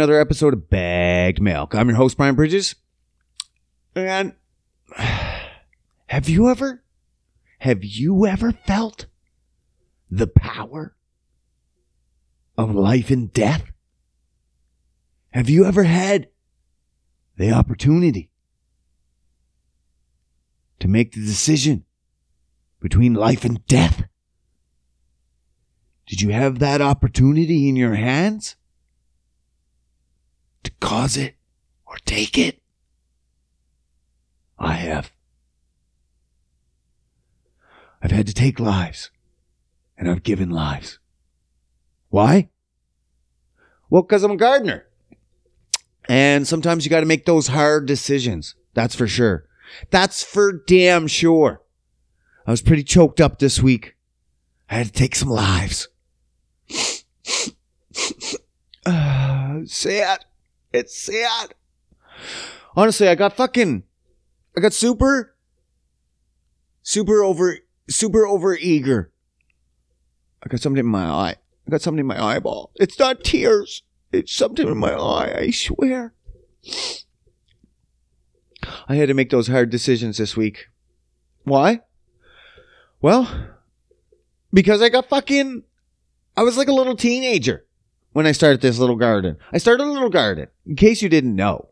Another episode of Bagged Milk. I'm your host, Brian Bridges. And have you ever, have you ever felt the power of life and death? Have you ever had the opportunity to make the decision between life and death? Did you have that opportunity in your hands? To cause it or take it? I have. I've had to take lives, and I've given lives. Why? Well, because I'm a gardener. And sometimes you got to make those hard decisions. That's for sure. That's for damn sure. I was pretty choked up this week. I had to take some lives. uh, sad. It's sad. Honestly, I got fucking, I got super, super over, super over eager. I got something in my eye. I got something in my eyeball. It's not tears. It's something in my eye. I swear. I had to make those hard decisions this week. Why? Well, because I got fucking I was like a little teenager when I started this little garden. I started a little garden. In case you didn't know,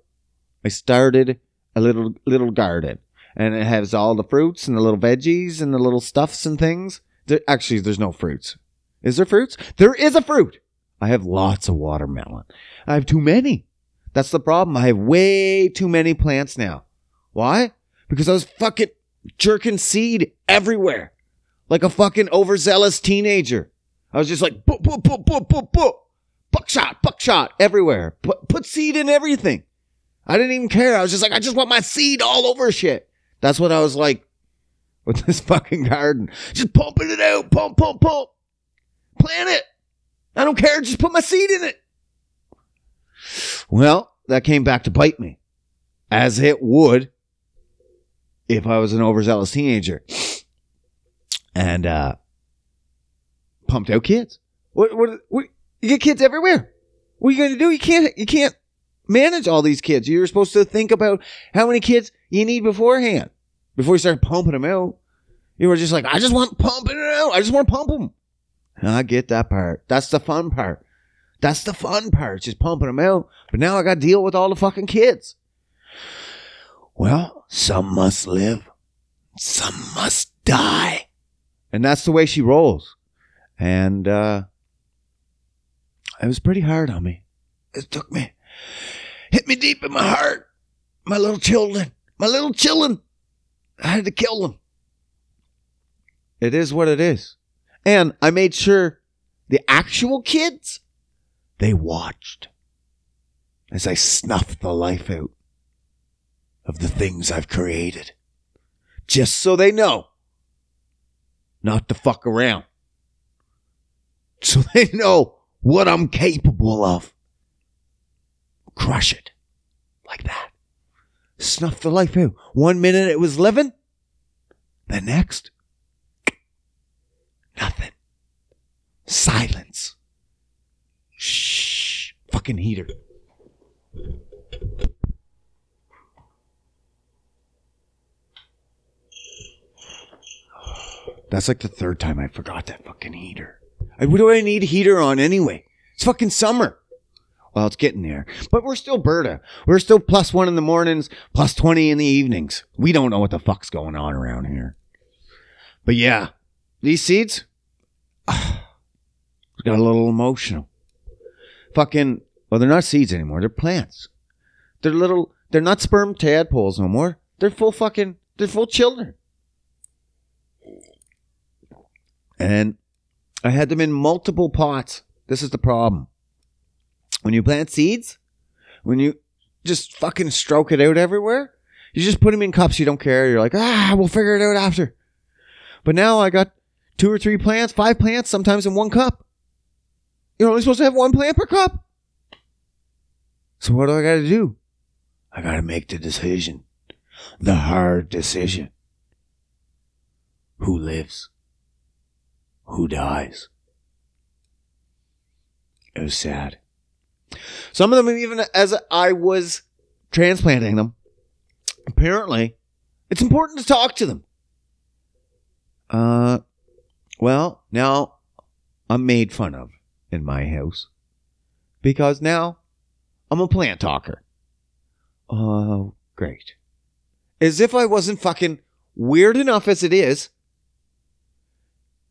I started a little little garden, and it has all the fruits and the little veggies and the little stuffs and things. There, actually, there's no fruits. Is there fruits? There is a fruit. I have lots of watermelon. I have too many. That's the problem. I have way too many plants now. Why? Because I was fucking jerking seed everywhere. Like a fucking overzealous teenager. I was just like, boop, boop, boop, boop, boop, boop. Buckshot, buckshot everywhere. Put, put seed in everything. I didn't even care. I was just like, I just want my seed all over shit. That's what I was like with this fucking garden. Just pumping it out. Pump, pump, pump. Plant it. I don't care. Just put my seed in it. Well, that came back to bite me, as it would if I was an overzealous teenager. And, uh, pumped out kids. What, what, what, you get kids everywhere. What are you going to do? You can't, you can't manage all these kids. You're supposed to think about how many kids you need beforehand before you start pumping them out. You were just like, I just want pumping it out. I just want to pump them. I get that part. That's the fun part. That's the fun part, just pumping them out. But now I got to deal with all the fucking kids. Well, some must live, some must die. And that's the way she rolls. And uh, it was pretty hard on me. It took me, hit me deep in my heart. My little children, my little children. I had to kill them. It is what it is. And I made sure the actual kids, they watched as I snuffed the life out of the things I've created. Just so they know not to fuck around. So they know what I'm capable of. Crush it. Like that. Snuff the life out. One minute it was living. The next, nothing. Silence. Shh. Fucking heater. That's like the third time I forgot that fucking heater. What do I need a heater on anyway? It's fucking summer. Well, it's getting there. But we're still Berta. We're still plus one in the mornings, plus 20 in the evenings. We don't know what the fuck's going on around here. But yeah, these seeds got a little emotional. Fucking, well, they're not seeds anymore. They're plants. They're little, they're not sperm tadpoles no more. They're full fucking, they're full children. And I had them in multiple pots. This is the problem. When you plant seeds, when you just fucking stroke it out everywhere, you just put them in cups. You don't care. You're like, ah, we'll figure it out after. But now I got two or three plants, five plants, sometimes in one cup. You're only supposed to have one plant per cup. So what do I got to do? I got to make the decision. The hard decision. Who lives? Who dies? It was sad. Some of them, even as I was transplanting them, apparently, it's important to talk to them. Uh, well, now I'm made fun of in my house because now I'm a plant talker. Oh, great. As if I wasn't fucking weird enough as it is.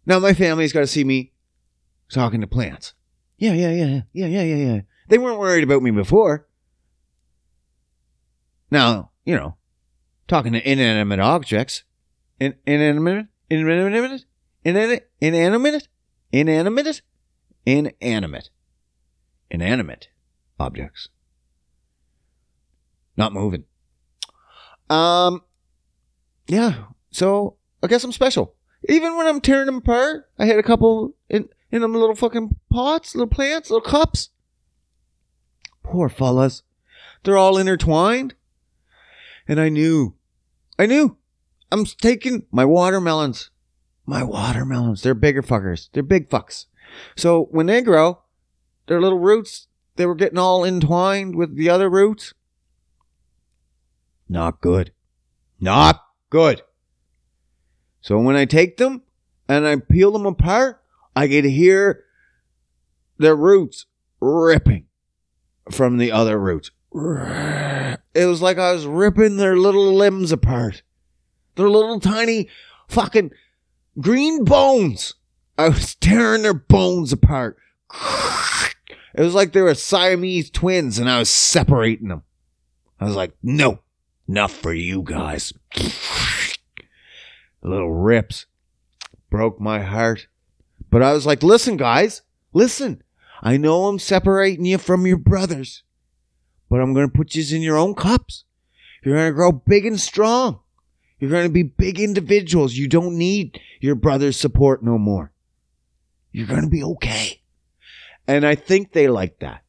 Now my family's got to see me talking to plants. Yeah, yeah, yeah, yeah, yeah, yeah, yeah. They weren't worried about me before. Now, you know, talking to inanimate objects. In, inanimate? Inanimate? Inanimate? Inanimate? Inanimate? Inanimate. Inanimate objects. Not moving. Um, yeah. So I guess I'm special. Even when I'm tearing them apart, I had a couple in in them little fucking pots, little plants, little cups. Poor fellas. They're all intertwined. And I knew. I knew. I'm taking my watermelons. My watermelons. They're bigger fuckers. They're big fucks. So when they grow, their little roots, they were getting all entwined with the other roots. Not good. Not good. So when I take them and I peel them apart, I could hear their roots ripping from the other roots. It was like I was ripping their little limbs apart. Their little tiny fucking green bones. I was tearing their bones apart. It was like they were Siamese twins and I was separating them. I was like, no, enough for you guys. Little rips broke my heart. But I was like, listen, guys, listen. I know I'm separating you from your brothers, but I'm going to put you in your own cups. You're going to grow big and strong. You're going to be big individuals. You don't need your brother's support no more. You're going to be okay. And I think they like that.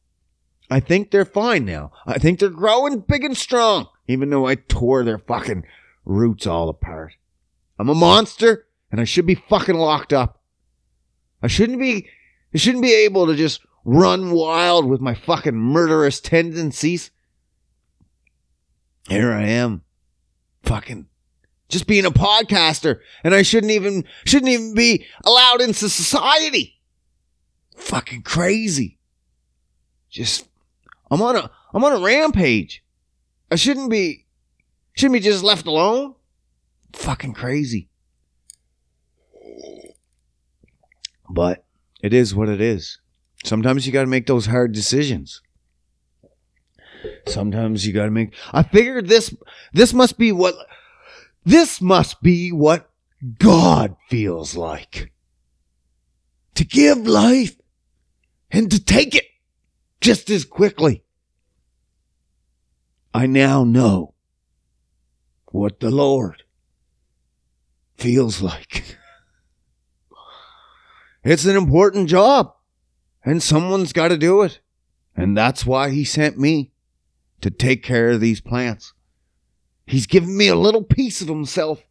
I think they're fine now. I think they're growing big and strong, even though I tore their fucking roots all apart. I'm a monster and I should be fucking locked up. I shouldn't be, I shouldn't be able to just run wild with my fucking murderous tendencies. Here I am, fucking just being a podcaster and I shouldn't even, shouldn't even be allowed into society. Fucking crazy. Just, I'm on a, I'm on a rampage. I shouldn't be, shouldn't be just left alone fucking crazy. But it is what it is. Sometimes you got to make those hard decisions. Sometimes you got to make I figured this this must be what this must be what God feels like. To give life and to take it just as quickly. I now know what the Lord feels like. It's an important job, and someone's got to do it. And that's why he sent me to take care of these plants. He's given me a little piece of himself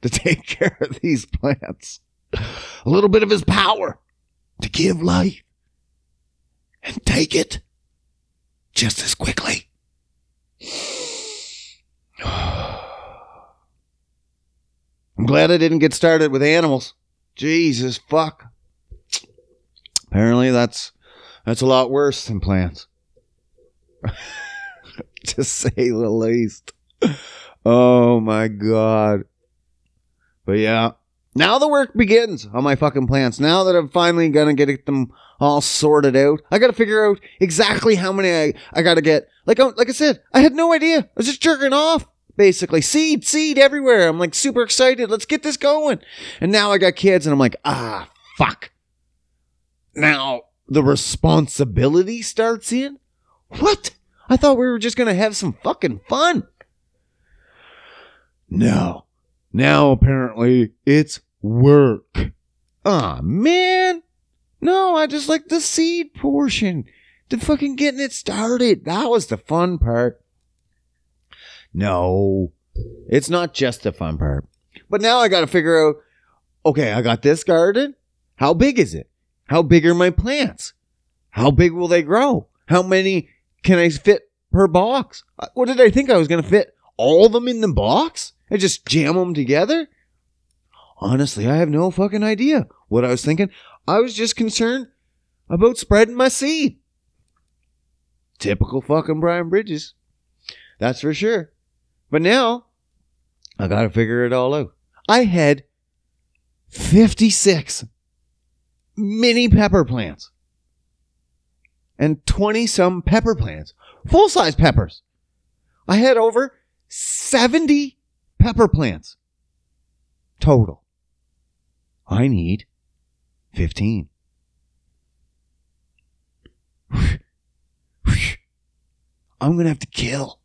to take care of these plants, a little bit of his power to give life and take it just as quickly. I'm glad I didn't get started with animals. Jesus fuck. Apparently that's that's a lot worse than plants. to say the least. Oh my god. But yeah. Now the work begins on my fucking plants. Now that I'm finally gonna get them all sorted out, I gotta figure out exactly how many I, I gotta get. Like, um, like I said, I had no idea. I was just jerking off basically seed, seed everywhere. I'm like super excited. Let's get this going. And now I got kids and I'm like, ah, fuck. Now the responsibility starts in? What? I thought we were just to have some fucking fun. No. Now apparently it's work. Ah, oh, man. No, I just like the seed portion. The fucking getting it started. That was the fun part. No, it's not just the fun part. But now I got to figure out okay, I got this garden. How big is it? How big are my plants? How big will they grow? How many can I fit per box? Uh, What did I think I was going to fit all of them in the box and just jam them together? Honestly, I have no fucking idea what I was thinking. I was just concerned about spreading my seed. Typical fucking Brian Bridges. That's for sure. But now, I got to figure it all out. I had 56 mini pepper plants and 20 some pepper plants, full size peppers. I had over 70 pepper plants total. I need 15. I'm going to have to kill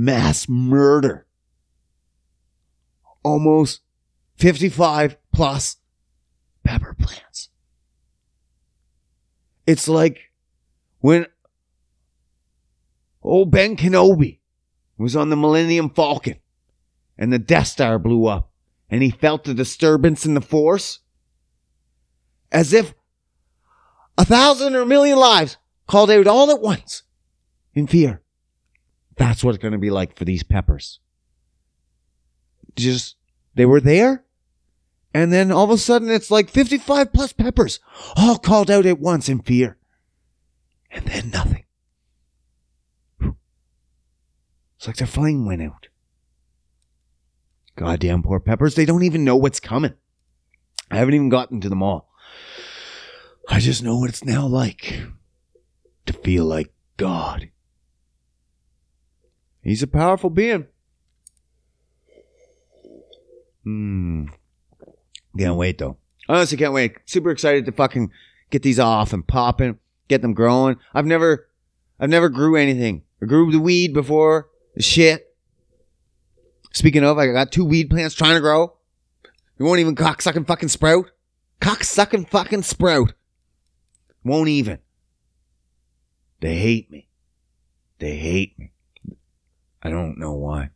mass murder almost 55 plus pepper plants. It's like when old Ben Kenobi was on the Millennium Falcon and the Death Star blew up and he felt the disturbance in the force as if a thousand or a million lives called out all at once in fear. That's what it's going to be like for these peppers. Just, they were there. And then all of a sudden it's like 55 plus peppers all called out at once in fear. And then nothing. It's like their flame went out. Goddamn poor peppers. They don't even know what's coming. I haven't even gotten to them all. I just know what it's now like to feel like God. He's a powerful being. Hmm. Can't wait though. Honestly, can't wait. Super excited to fucking get these off and popping, get them growing. I've never, I've never grew anything. I grew the weed before. The shit. Speaking of, I got two weed plants trying to grow. It won't even cocksucking fucking sprout. Cocksucking fucking sprout. Won't even. They hate me. They hate me. I don't know why.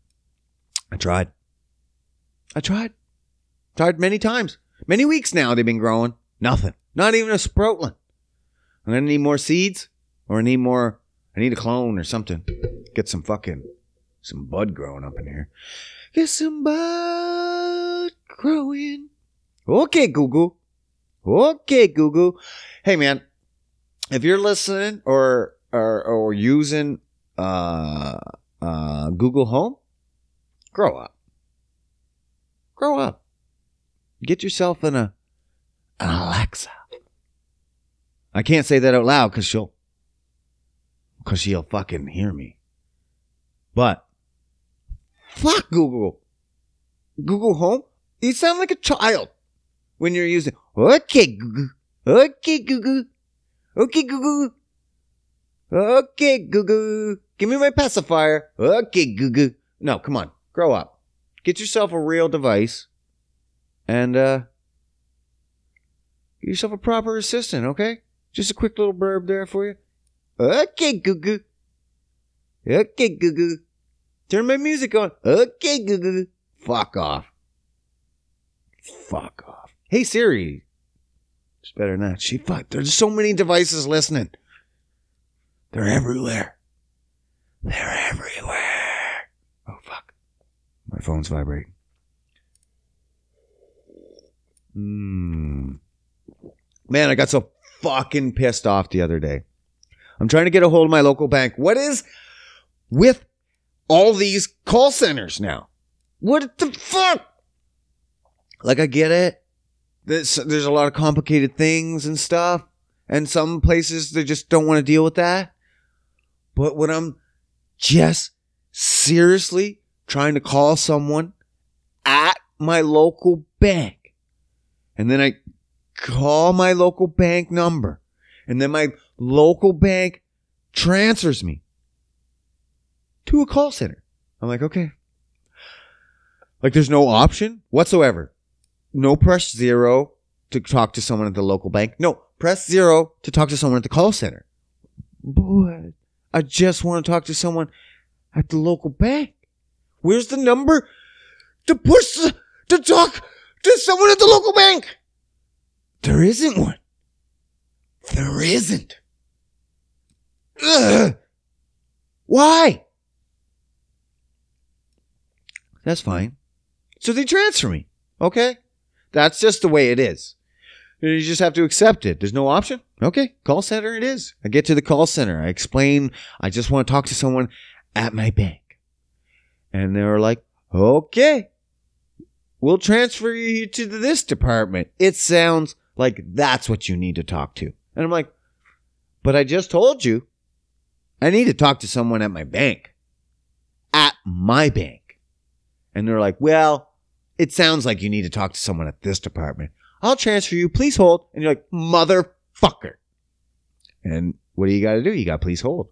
I tried. I tried. Tried many times. Many weeks now they've been growing. Nothing. Not even a sproutling. I'm gonna need more seeds or I need more I need a clone or something. Get some fucking some bud growing up in here. Get some bud growing. Okay, Google. Okay, Google. Hey man, if you're listening or or, or using uh uh Google Home, grow up. Grow up. Get yourself in a an Alexa. I can't say that out loud because she'll because she'll fucking hear me. But fuck Google. Google Home. You sound like a child when you're using. Okay, Google. Okay, Google. Okay, Google. Okay, Google. Give me my pacifier. Okay, Google. No, come on. Grow up. Get yourself a real device and uh get yourself a proper assistant, okay? Just a quick little burb there for you. Okay, Google. Okay, Google. Turn my music on. Okay, Google. Fuck off. Fuck off. Hey Siri. It's better that. She fuck. There's so many devices listening. They're everywhere. They're everywhere. Oh fuck. My phone's vibrating. Hmm. Man, I got so fucking pissed off the other day. I'm trying to get a hold of my local bank. What is with all these call centers now? What the fuck? Like, I get it. There's, there's a lot of complicated things and stuff. And some places they just don't want to deal with that. But when I'm just seriously trying to call someone at my local bank, and then I call my local bank number, and then my local bank transfers me to a call center. I'm like, okay. Like, there's no option whatsoever. No press zero to talk to someone at the local bank. No, press zero to talk to someone at the call center. But I just want to talk to someone at the local bank. Where's the number to push the, to talk to someone at the local bank? There isn't one. There isn't. Ugh. Why? That's fine. So they transfer me. Okay. That's just the way it is. You just have to accept it. There's no option. Okay. Call center it is. I get to the call center. I explain, I just want to talk to someone at my bank. And they were like, okay, we'll transfer you to this department. It sounds like that's what you need to talk to. And I'm like, but I just told you I need to talk to someone at my bank. At my bank. And they're like, well, it sounds like you need to talk to someone at this department. I'll transfer you. Please hold. And you're like, motherfucker. And what do you got to do? You got please hold.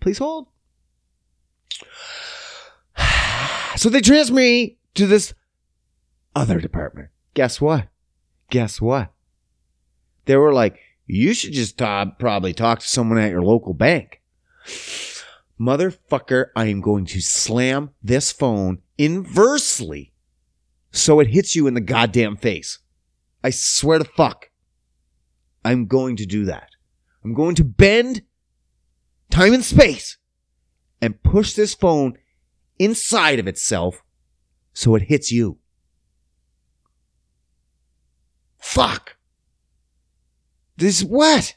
Please hold. So they transfer me to this other department. Guess what? Guess what? They were like, you should just uh, probably talk to someone at your local bank. Motherfucker, I am going to slam this phone inversely so it hits you in the goddamn face. I swear to fuck. I'm going to do that. I'm going to bend time and space and push this phone inside of itself so it hits you. Fuck. This what?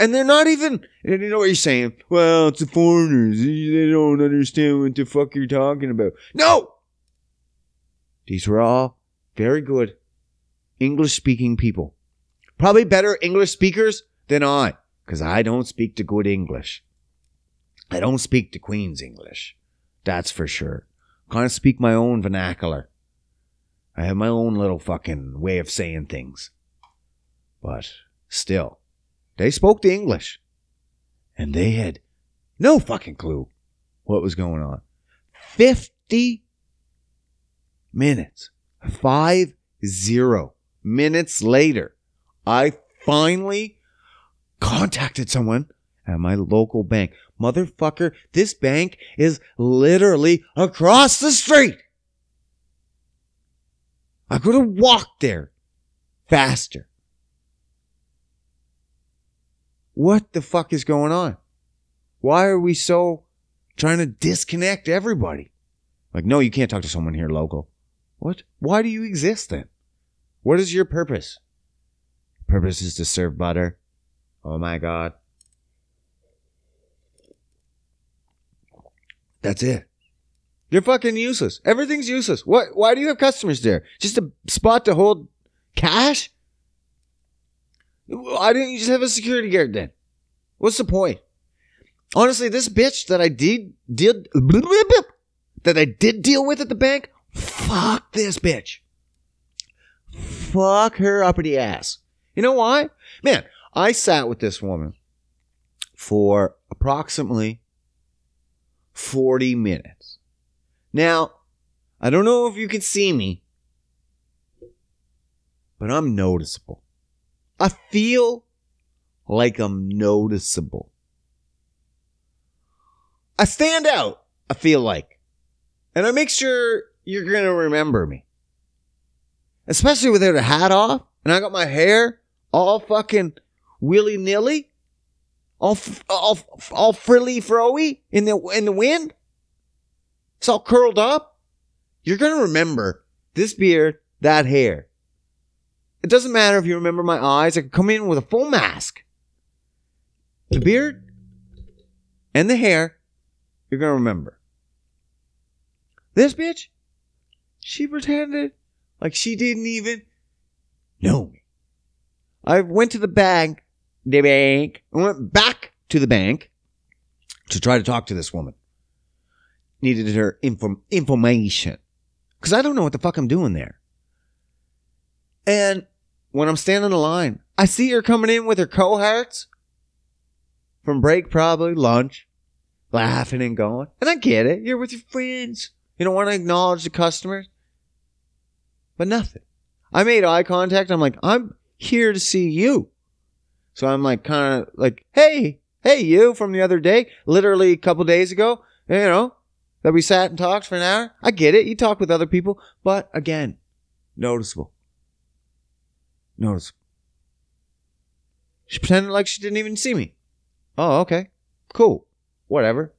And they're not even, you know what you're saying? Well, it's the foreigners. They don't understand what the fuck you're talking about. No! These were all very good English speaking people. Probably better English speakers than I, because I don't speak the good English. I don't speak the Queen's English. That's for sure. Kind of speak my own vernacular. I have my own little fucking way of saying things. But still, they spoke the English. And they had no fucking clue what was going on. 50 minutes. Five zero minutes later, I finally contacted someone at my local bank. Motherfucker, this bank is literally across the street. I could have walked there faster. What the fuck is going on? Why are we so trying to disconnect everybody? Like, no, you can't talk to someone here local. What? Why do you exist then? What is your purpose? Purpose is to serve butter. Oh my god. That's it. You're fucking useless. Everything's useless. What? Why do you have customers there? Just a spot to hold cash? Why didn't you just have a security guard then? What's the point? Honestly, this bitch that I did did that I did deal with at the bank, fuck this bitch. Fuck her up the ass. You know why? Man, I sat with this woman for approximately 40 minutes. Now, I don't know if you can see me, but I'm noticeable. I feel like I'm noticeable. I stand out, I feel like. And I make sure you're going to remember me. Especially without a hat off, and I got my hair all fucking willy nilly, all, all, all frilly froey in the, in the wind. It's all curled up. You're to remember this beard, that hair. It doesn't matter if you remember my eyes. I could come in with a full mask. The beard and the hair, you're to remember. This bitch, she pretended like she didn't even know me. I went to the bank, the bank, I went back to the bank to try to talk to this woman. Needed her inform- information. Because I don't know what the fuck I'm doing there. And when I'm standing in line, I see her coming in with her cohorts from break, probably lunch, laughing and going. And I get it. You're with your friends. You don't want to acknowledge the customers. But nothing. I made eye contact. I'm like, I'm here to see you. So I'm like, kind of like, hey, hey, you from the other day, literally a couple days ago, you know, that we sat and talked for an hour. I get it. You talk with other people, but again, noticeable. Noticeable. She pretended like she didn't even see me. Oh, okay. Cool. Whatever.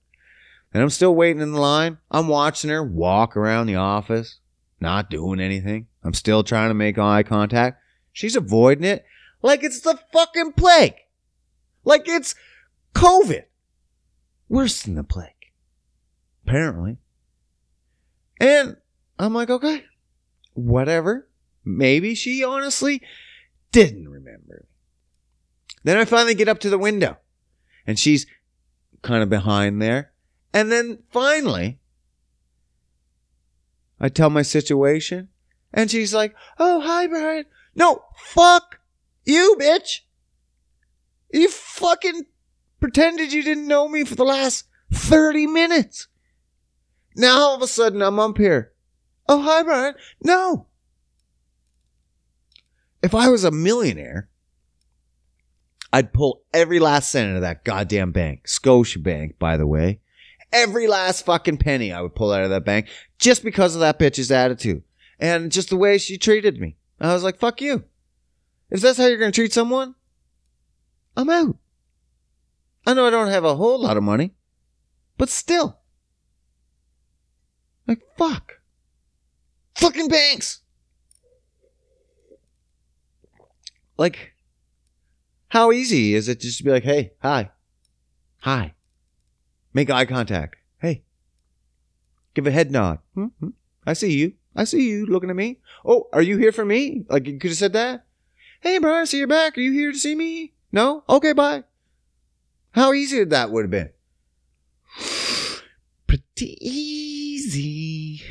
And I'm still waiting in the line. I'm watching her walk around the office, not doing anything. I'm still trying to make eye contact. She's avoiding it like it's the fucking plague. Like it's COVID. Worse than the plague. Apparently. And I'm like, okay, whatever. Maybe she honestly didn't remember. Then I finally get up to the window and she's kind of behind there. And then finally, I tell my situation and she's like, oh, hi, Brian. No, fuck you, bitch. You fucking pretended you didn't know me for the last 30 minutes. Now all of a sudden I'm up here. Oh, hi, Brian. No. If I was a millionaire, I'd pull every last cent out of that goddamn bank. Scotiabank, by the way. Every last fucking penny I would pull out of that bank just because of that bitch's attitude and just the way she treated me. I was like, fuck you. If that's how you're going to treat someone, I'm out. I know I don't have a whole lot of money, but still. Like, fuck. Fucking banks. Like, how easy is it just to be like, hey, hi, hi, make eye contact, hey, give a head nod. Mm-hmm. I see you. I see you looking at me. Oh, are you here for me? Like you could have said that. Hey, bro, I see you're back. Are you here to see me? No? Okay, bye. How easy that would have been. Pretty easy.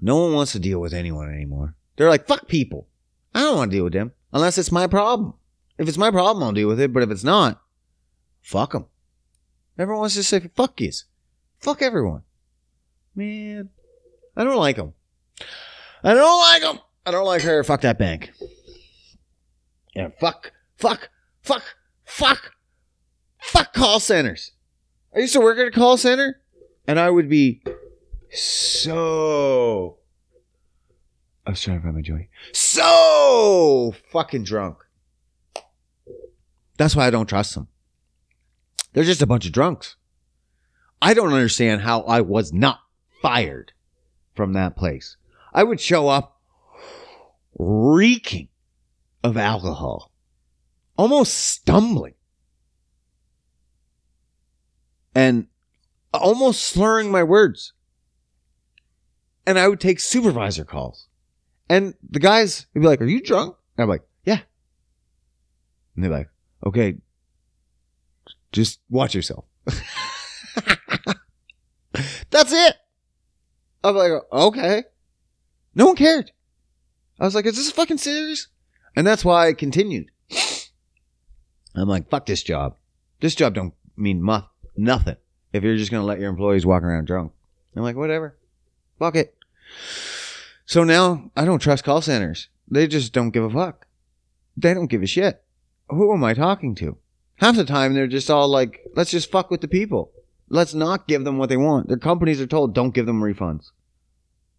No one wants to deal with anyone anymore. They're like, fuck people. I don't want to deal with them unless it's my problem. If it's my problem, I'll deal with it. But if it's not, fuck them. Everyone wants to say fuck yous. Fuck everyone. Man, I don't like them. I don't like them. I don't like her. Fuck that bank. Yeah, fuck, fuck, fuck, fuck, fuck call centers. I used to work at a call center, and I would be so. I was trying to find my joy. So fucking drunk. That's why I don't trust them. They're just a bunch of drunks. I don't understand how I was not fired from that place. I would show up reeking of alcohol, almost stumbling, and almost slurring my words. And I would take supervisor calls. And the guys would be like, Are you drunk? And I'm like, Yeah. And they're like, Okay, just watch yourself. That's it. I'm like, okay. No one cared. I was like, is this fucking serious? And that's why I continued. I'm like, fuck this job. This job don't mean mu- nothing if you're just going to let your employees walk around drunk. I'm like, whatever. Fuck it. So now I don't trust call centers. They just don't give a fuck. They don't give a shit. Who am I talking to? Half the time they're just all like, let's just fuck with the people. Let's not give them what they want. Their companies are told don't give them refunds.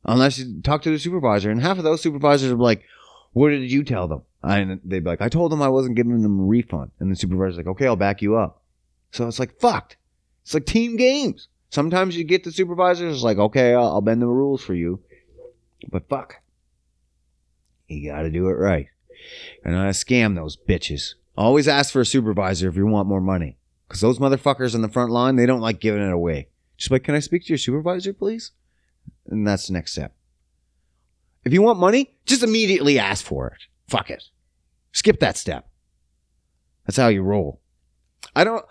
Unless you talk to the supervisor. And half of those supervisors are like, what did you tell them? And they'd be like, I told them I wasn't giving them a refund. And the supervisor's like, okay, I'll back you up. So it's like, fucked. It's like team games. Sometimes you get the supervisors like, okay, I'll, I'll bend the rules for you. But fuck. You gotta do it right. And I scam those bitches. Always ask for a supervisor if you want more money. Because those motherfuckers on the front line, they don't like giving it away. Just like, can I speak to your supervisor, please? And that's the next step. If you want money, just immediately ask for it. Fuck it. Skip that step. That's how you roll. I don't,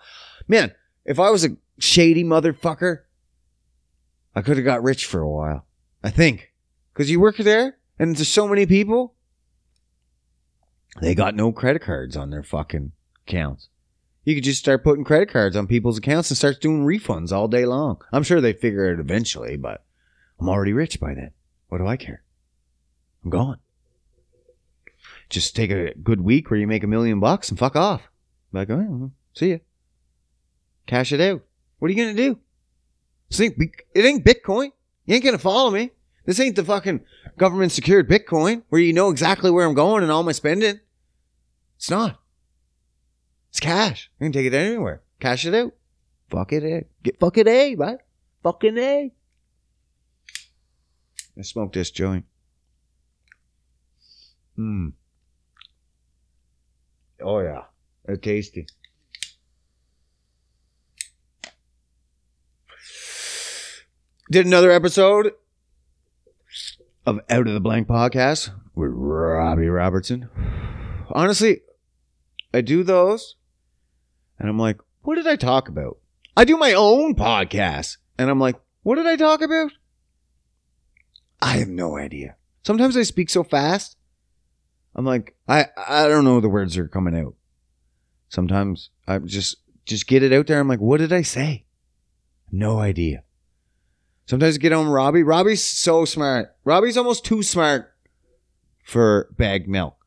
man, if I was a shady motherfucker, I could have got rich for a while. I think. Because you work there and there's so many people, they got no credit cards on their fucking accounts. You could just start putting credit cards on people's accounts and start doing refunds all day long. I'm sure they figure it eventually, but I'm already rich by then. What do I care? I'm gone. Just take a good week where you make a million bucks and fuck off. Like, oh, see ya. Cash it out. What are you gonna do? It ain't Bitcoin. You ain't gonna follow me. This ain't the fucking government secured Bitcoin where you know exactly where I'm going and all my spending. It's not. It's cash. You can take it anywhere. Cash it out. Fuck it, A. Get fucking A, right? Fucking A. I smoked this joint. Hmm. Oh yeah, they're tasty. Did another episode of Out of the Blank podcast with Robbie Robertson. Honestly, I do those and I'm like, what did I talk about? I do my own podcast and I'm like, what did I talk about? I have no idea. Sometimes I speak so fast. I'm like, I I don't know the words are coming out. Sometimes I just just get it out there. I'm like, what did I say? No idea. Sometimes I get on Robbie. Robbie's so smart. Robbie's almost too smart for bag milk.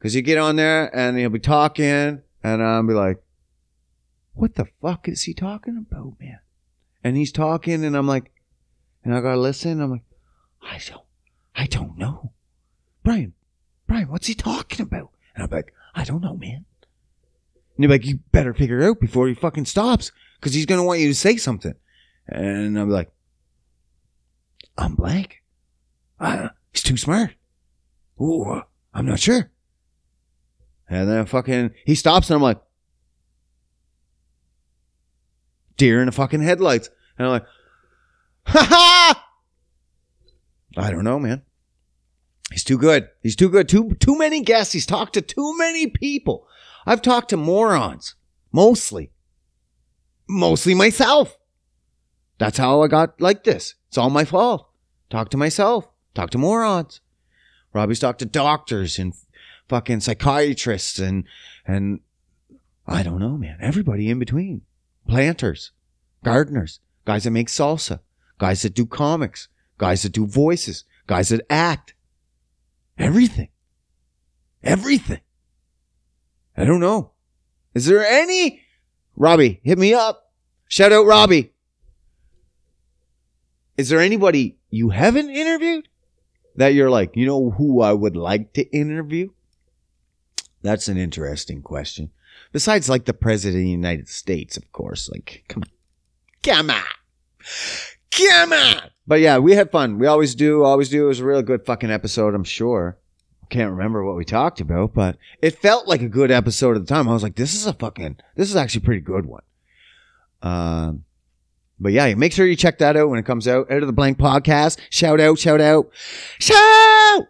Cause you get on there and he'll be talking and I'll be like, what the fuck is he talking about, man? And he's talking and I'm like, and I gotta listen. I'm like, I don't, I don't know. Brian, Brian, what's he talking about? And I'm like, I don't know, man. And you're like, you better figure it out before he fucking stops because he's gonna want you to say something. And I'm like, I'm blank. Uh, he's too smart. Ooh, I'm not sure. And then fucking, he stops and I'm like, deer in the fucking headlights. And I'm like, ha ha! I don't know, man. He's too good. He's too good. Too too many guests. He's talked to too many people. I've talked to morons, mostly. Mostly myself. That's how I got like this. It's all my fault. Talk to myself. Talk to morons. Robbie's talked to doctors and fucking psychiatrists and and I don't know, man. Everybody in between. Planters, gardeners, guys that make salsa, guys that do comics, guys that do voices, guys that act. Everything. Everything. I don't know. Is there any Robbie, hit me up. Shout out Robbie. Is there anybody you haven't interviewed that you're like, you know who I would like to interview? That's an interesting question. Besides, like the president of the United States, of course. Like, come on. Come on. Come on. But yeah, we had fun. We always do. Always do. It was a real good fucking episode, I'm sure. Can't remember what we talked about, but it felt like a good episode at the time. I was like, this is a fucking, this is actually a pretty good one. Um, but yeah, make sure you check that out when it comes out. Out of the Blank podcast. Shout out, shout out, shout,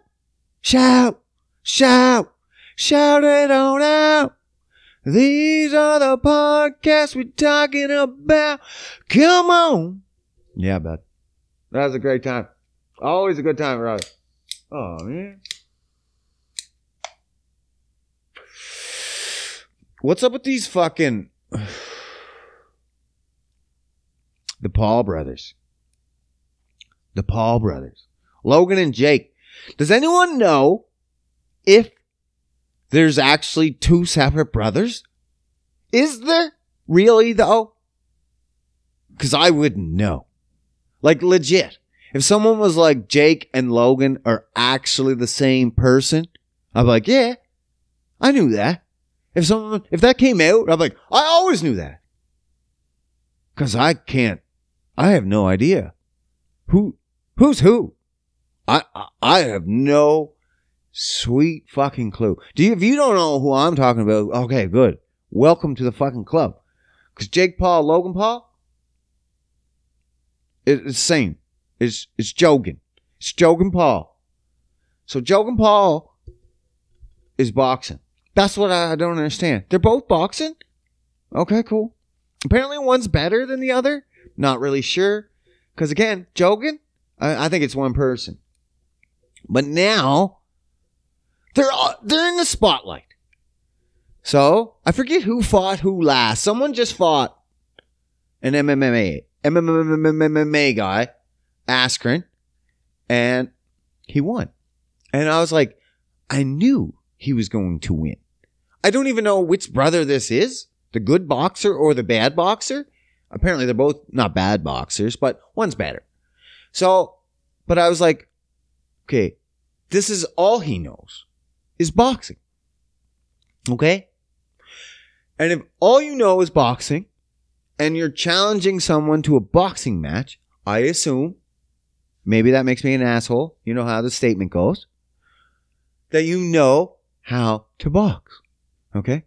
shout, shout, shout it on out. These are the podcasts we're talking about. Come on. Yeah, bud. That was a great time. Always a good time, right? Oh, man. What's up with these fucking. The Paul brothers. The Paul brothers. Logan and Jake. Does anyone know if there's actually two separate brothers? Is there really though? Because I wouldn't know. Like legit. If someone was like Jake and Logan are actually the same person, I'd be like, yeah, I knew that. If someone, if that came out, I'd be like, I always knew that. Because I can't, I have no idea. Who, who's who? I, I have no sweet fucking clue. Do you, if you don't know who I'm talking about, okay, good. Welcome to the fucking club. Because Jake Paul, Logan Paul, it's the same. It's it's Jogan. It's Jogan Paul. So Jogan Paul is boxing. That's what I don't understand. They're both boxing. Okay, cool. Apparently, one's better than the other. Not really sure. Because again, Jogan, I, I think it's one person. But now they're uh, they're in the spotlight. So I forget who fought who last. Someone just fought an MMA MMA guy, Askren, and he won. And I was like, I knew he was going to win. I don't even know which brother this is, the good boxer or the bad boxer. Apparently, they're both not bad boxers, but one's better. So, but I was like, okay, this is all he knows is boxing. Okay? And if all you know is boxing and you're challenging someone to a boxing match, I assume, maybe that makes me an asshole. You know how the statement goes, that you know how to box. Okay?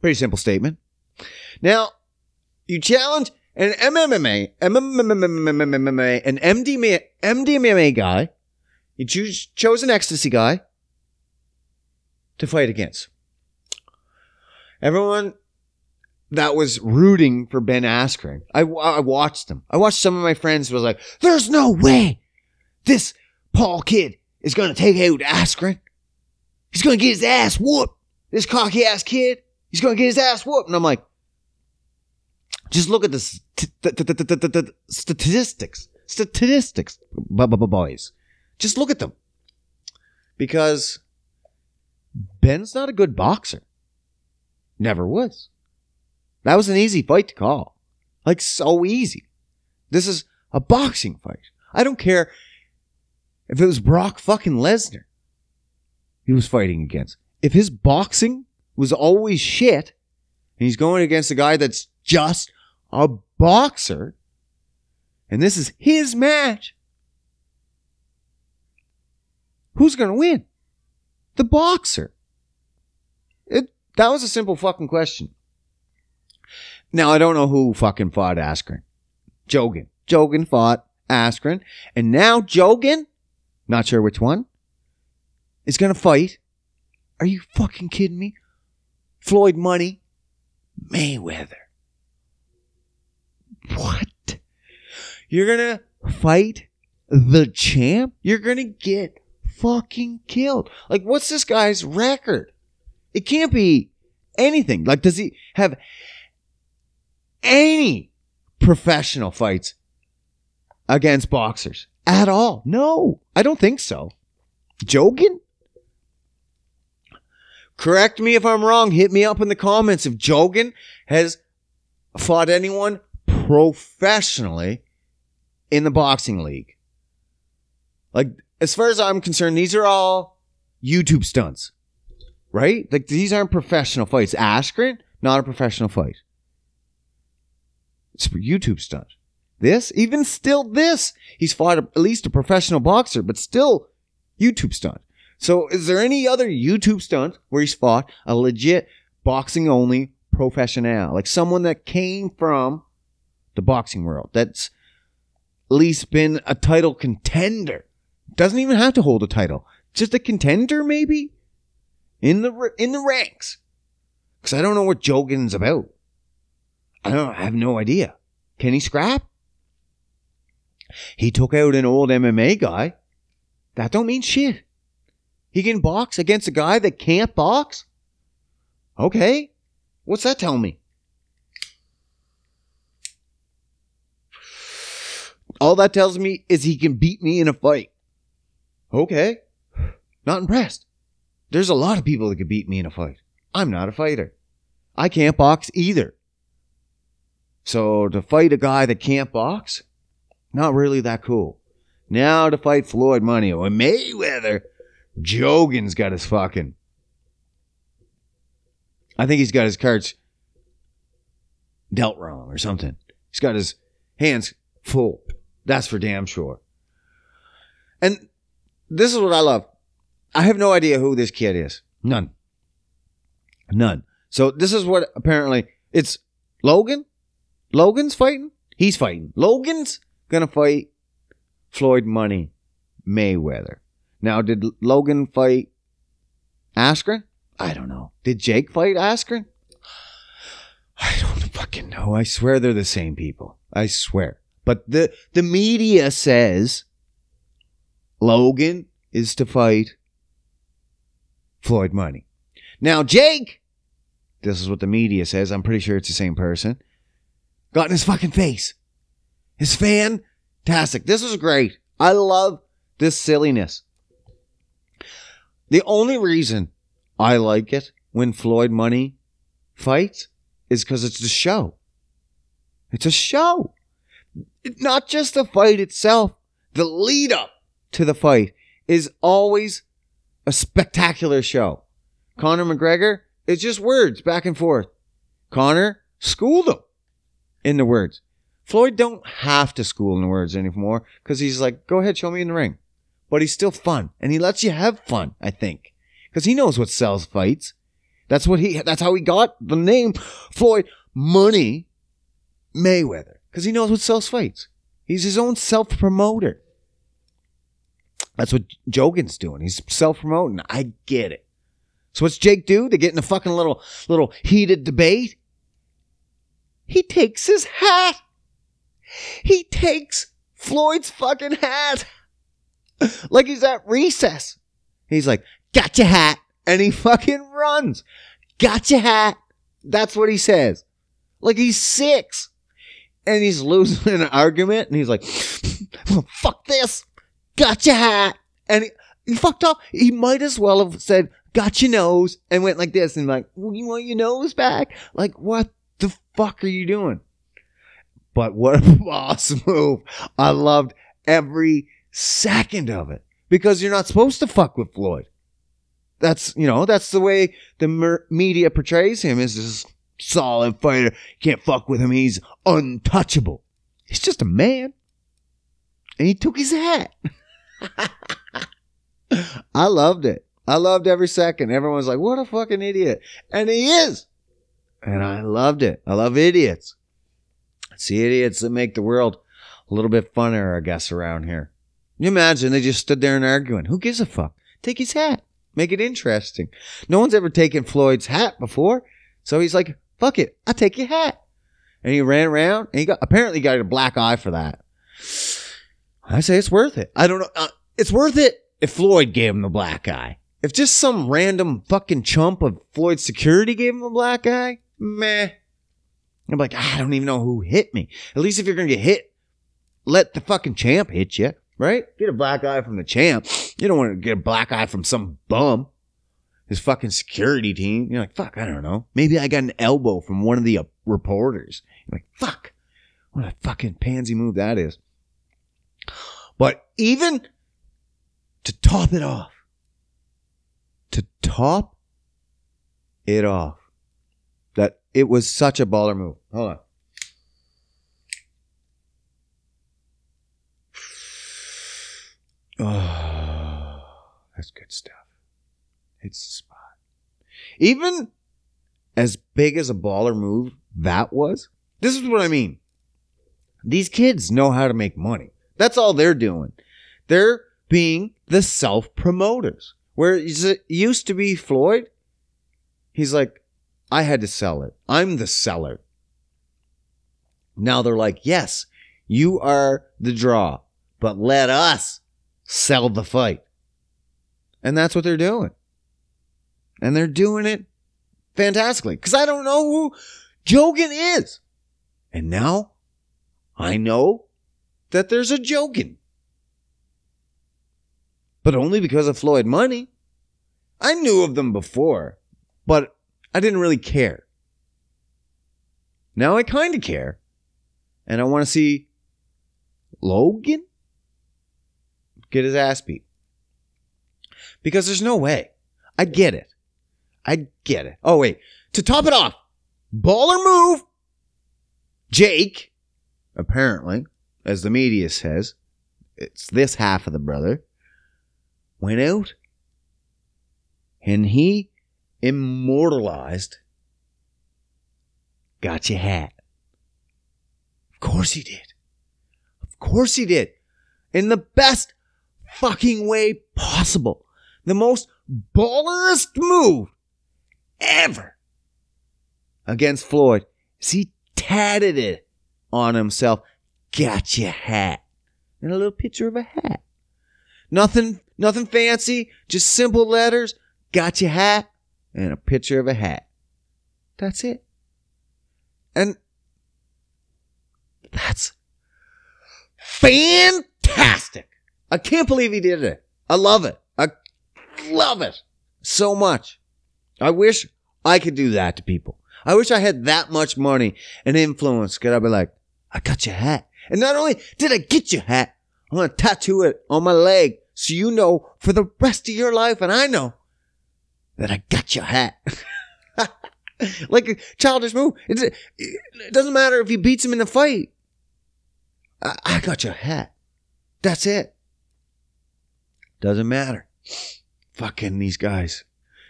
Pretty simple statement. Now, you challenge an MMA, MMA, an MDMA, guy. You choose, chose an ecstasy guy to fight against. Everyone that was rooting for Ben Askren, I, I watched them. I watched some of my friends was like, "There's no way this Paul kid is going to take out Askren. He's going to get his ass whooped. This cocky ass kid, he's going to get his ass whooped." And I'm like, just look at the statistics, statistics, boys. Just look at them, because Ben's not a good boxer. Never was. That was an easy fight to call. Like, so easy. This is a boxing fight. I don't care if it was Brock fucking Lesnar he was fighting against. If his boxing was always shit, and he's going against a guy that's just a boxer, and this is his match, who's going to win? The boxer. It, that was a simple fucking question. Now, I don't know who fucking fought Askren. Jogan. Jogan fought Askren. And now Jogan, not sure which one, is going to fight. Are you fucking kidding me? Floyd Money Mayweather. What? You're going to fight the champ? You're going to get fucking killed. Like, what's this guy's record? It can't be anything. Like, does he have any professional fights against boxers at all? No, I don't think so. Jogan? Correct me if I'm wrong. Hit me up in the comments if Jogan has fought anyone professionally in the boxing league. Like, as far as I'm concerned, these are all YouTube stunts right? Like these aren't professional fights. Askren, not a professional fight. It's a YouTube stunt. This, even still this, he's fought at least a professional boxer, but still YouTube stunt. So is there any other YouTube stunt where he's fought a legit boxing only professional? Like someone that came from the boxing world that's at least been a title contender. Doesn't even have to hold a title. Just a contender, maybe? in the in the ranks because I don't know what Jogan's about. I don't. I have no idea. Can he scrap? He took out an old MMA guy. That don't mean shit. He can box against a guy that can't box. Okay, what's that tell me? All that tells me is he can beat me in a fight. Okay, not impressed. There's a lot of people that could beat me in a fight. I'm not a fighter. I can't box either. So to fight a guy that can't box, not really that cool. Now to fight Floyd Money or Mayweather, Jogan's got his fucking. I think he's got his cards dealt wrong or something. He's got his hands full. That's for damn sure. And this is what I love. I have no idea who this kid is. None. None. So this is what apparently it's Logan. Logan's fighting. He's fighting. Logan's gonna fight Floyd Money Mayweather. Now, did Logan fight Askren? I don't know. Did Jake fight Askren? I don't fucking know. I swear they're the same people. I swear. But the the media says Logan is to fight Floyd Money. Now, Jake, this is what the media says. I'm pretty sure it's the same person. Got in his fucking face. His fan fantastic. This is great. I love this silliness. The only reason I like it when Floyd Money fights is because it's a show. It's a show. Not just the fight itself, the lead up to the fight is always a spectacular show. Conor McGregor It's just words back and forth. Conor, school them in the words. Floyd don't have to school in the words anymore because he's like, go ahead, show me in the ring. But he's still fun and he lets you have fun, I think. Because he knows what sells fights. That's what he, that's how he got the name Floyd Money Mayweather. Because he knows what sells fights. He's his own self promoter. That's what Jogan's doing. He's self promoting. I get it. So what's Jake do? They get in a fucking little little heated debate. He takes his hat. He takes Floyd's fucking hat. like he's at recess. He's like, got your hat. And he fucking runs. Got your hat. That's what he says. Like he's six. And he's losing an argument. And he's like, fuck this. Got your hat. And he, he fucked up. He might as well have said, got your nose. And went like this. And like, well, you want your nose back? Like, what the fuck are you doing? But what a boss move. I loved every second of it because you're not supposed to fuck with Floyd. That's, you know, that's the way the mer- media portrays him as this solid fighter. Can't fuck with him. He's untouchable. He's just a man. And he took his hat. I loved it. I loved every second. Everyone's like, what a fucking idiot. And he is. And I loved it. I love idiots. See idiots that make the world a little bit funner, I guess, around here. You imagine they just stood there and arguing. Who gives a fuck? Take his hat. Make it interesting. No one's ever taken Floyd's hat before. So he's like, fuck it. I'll take your hat. And he ran around and he got, apparently got a black eye for that. I say it's worth it. I don't know. Uh, it's worth it if Floyd gave him the black eye. If just some random fucking chump of Floyd's security gave him a black eye, meh. I'm like, I don't even know who hit me. At least if you're gonna get hit, let the fucking champ hit you, right? Get a black eye from the champ. You don't want to get a black eye from some bum. His fucking security team. You're like, fuck, I don't know. Maybe I got an elbow from one of the uh, reporters. You're like, fuck. What a fucking pansy move that is. But even to top it off, to top it off, that it was such a baller move. Hold on. Oh, that's good stuff. It's the spot. Even as big as a baller move that was, this is what I mean. These kids know how to make money. That's all they're doing. They're being the self promoters. Where it used to be Floyd, he's like, I had to sell it. I'm the seller. Now they're like, yes, you are the draw, but let us sell the fight. And that's what they're doing. And they're doing it fantastically because I don't know who Jogan is. And now I know that there's a Jogan. But only because of Floyd money. I knew of them before, but I didn't really care. Now I kind of care. And I want to see Logan get his ass beat. Because there's no way. I get it. I get it. Oh, wait. To top it off, baller move. Jake, apparently, as the media says, it's this half of the brother, went out and he immortalized got your hat. Of course he did. Of course he did. In the best fucking way possible. The most ballerest move ever against Floyd he tatted it on himself. Got your hat. And a little picture of a hat. Nothing, nothing fancy, just simple letters. Got your hat and a picture of a hat. That's it. And that's fantastic. I can't believe he did it. I love it. I love it so much. I wish I could do that to people. I wish I had that much money and influence. Could I be like, I got your hat. And not only did I get your hat, I'm going to tattoo it on my leg so you know for the rest of your life. And I know that I got your hat. like a childish move. It's, it doesn't matter if he beats him in the fight. I, I got your hat. That's it. Doesn't matter. Fucking these guys.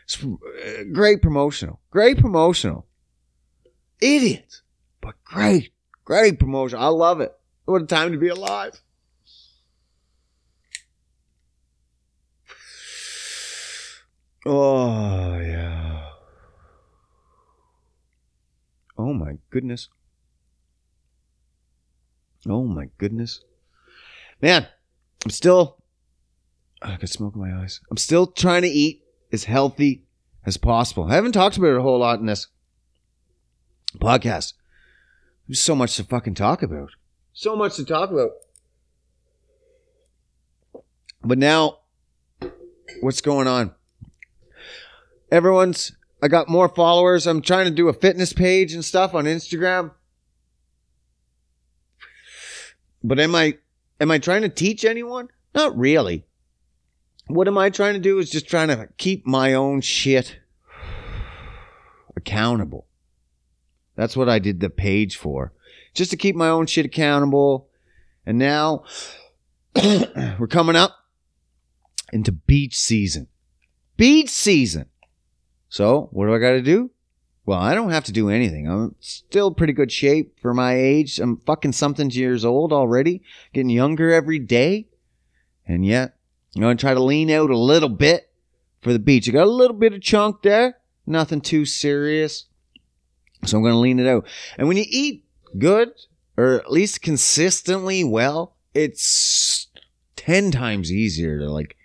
It's uh, great promotional. Great promotional. Idiots. But great. Great promotion. I love it. What a time to be alive. Oh, yeah. Oh, my goodness. Oh, my goodness. Man, I'm still. I got smoke in my eyes. I'm still trying to eat as healthy as possible. I haven't talked about it a whole lot in this podcast. There's so much to fucking talk about. So much to talk about. But now, what's going on? Everyone's, I got more followers. I'm trying to do a fitness page and stuff on Instagram. But am I, am I trying to teach anyone? Not really. What am I trying to do is just trying to keep my own shit accountable. That's what I did the page for. Just to keep my own shit accountable. And now we're coming up into beach season. Beach season. So, what do I got to do? Well, I don't have to do anything. I'm still pretty good shape for my age. I'm fucking something years old already, getting younger every day. And yet, I'm going to try to lean out a little bit for the beach. I got a little bit of chunk there, nothing too serious. So I'm going to lean it out. And when you eat good, or at least consistently well, it's 10 times easier to like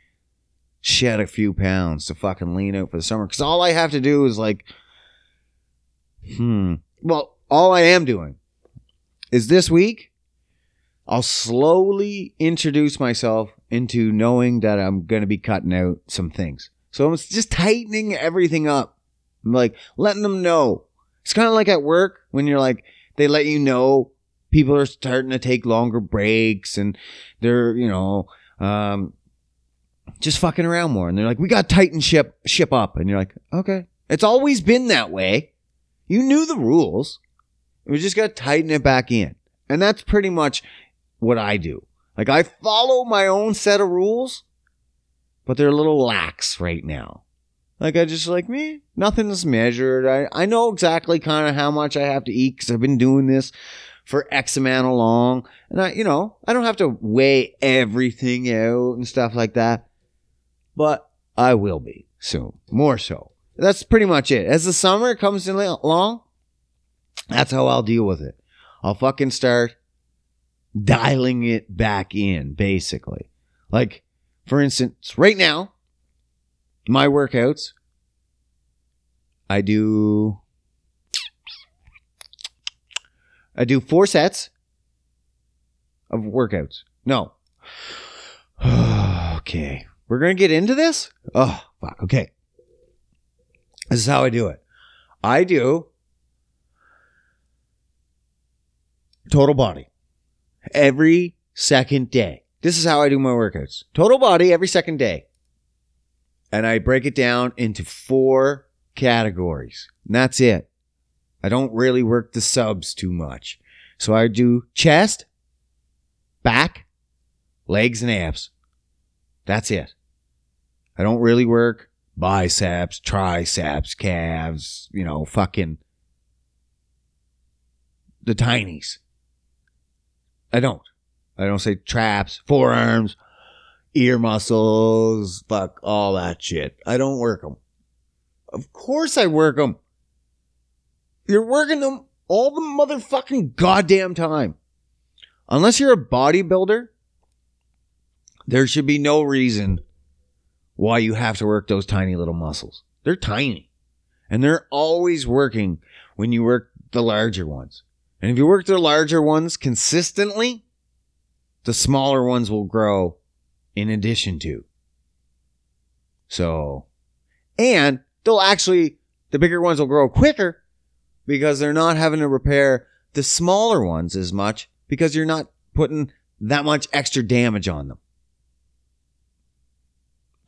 shed a few pounds to fucking lean out for the summer. Cause all I have to do is like, hmm, well, all I am doing is this week, I'll slowly introduce myself into knowing that I'm going to be cutting out some things. So I'm just tightening everything up. I'm like letting them know. It's kind of like at work when you're like, they let you know people are starting to take longer breaks and they're, you know, um, just fucking around more. And they're like, we got tighten ship, ship up. And you're like, okay. It's always been that way. You knew the rules. We just got to tighten it back in. And that's pretty much what I do. Like I follow my own set of rules, but they're a little lax right now. Like I just like me, nothing's measured. I, I know exactly kind of how much I have to eat because I've been doing this for X amount of long. And I, you know, I don't have to weigh everything out and stuff like that. But I will be soon, more so. That's pretty much it. As the summer comes along, that's how I'll deal with it. I'll fucking start dialing it back in, basically. Like, for instance, right now, my workouts, I do. I do four sets of workouts. No. okay. We're going to get into this? Oh, fuck. Okay. This is how I do it. I do total body every second day. This is how I do my workouts. Total body every second day. And I break it down into four categories. And that's it. I don't really work the subs too much. So I do chest, back, legs, and abs. That's it. I don't really work biceps, triceps, calves, you know, fucking the tinies. I don't. I don't say traps, forearms, ear muscles, fuck all that shit. I don't work them. Of course I work them. You're working them all the motherfucking goddamn time. Unless you're a bodybuilder, there should be no reason why you have to work those tiny little muscles. They're tiny. And they're always working when you work the larger ones. And if you work the larger ones consistently, the smaller ones will grow in addition to. So, and they'll actually, the bigger ones will grow quicker because they're not having to repair the smaller ones as much because you're not putting that much extra damage on them.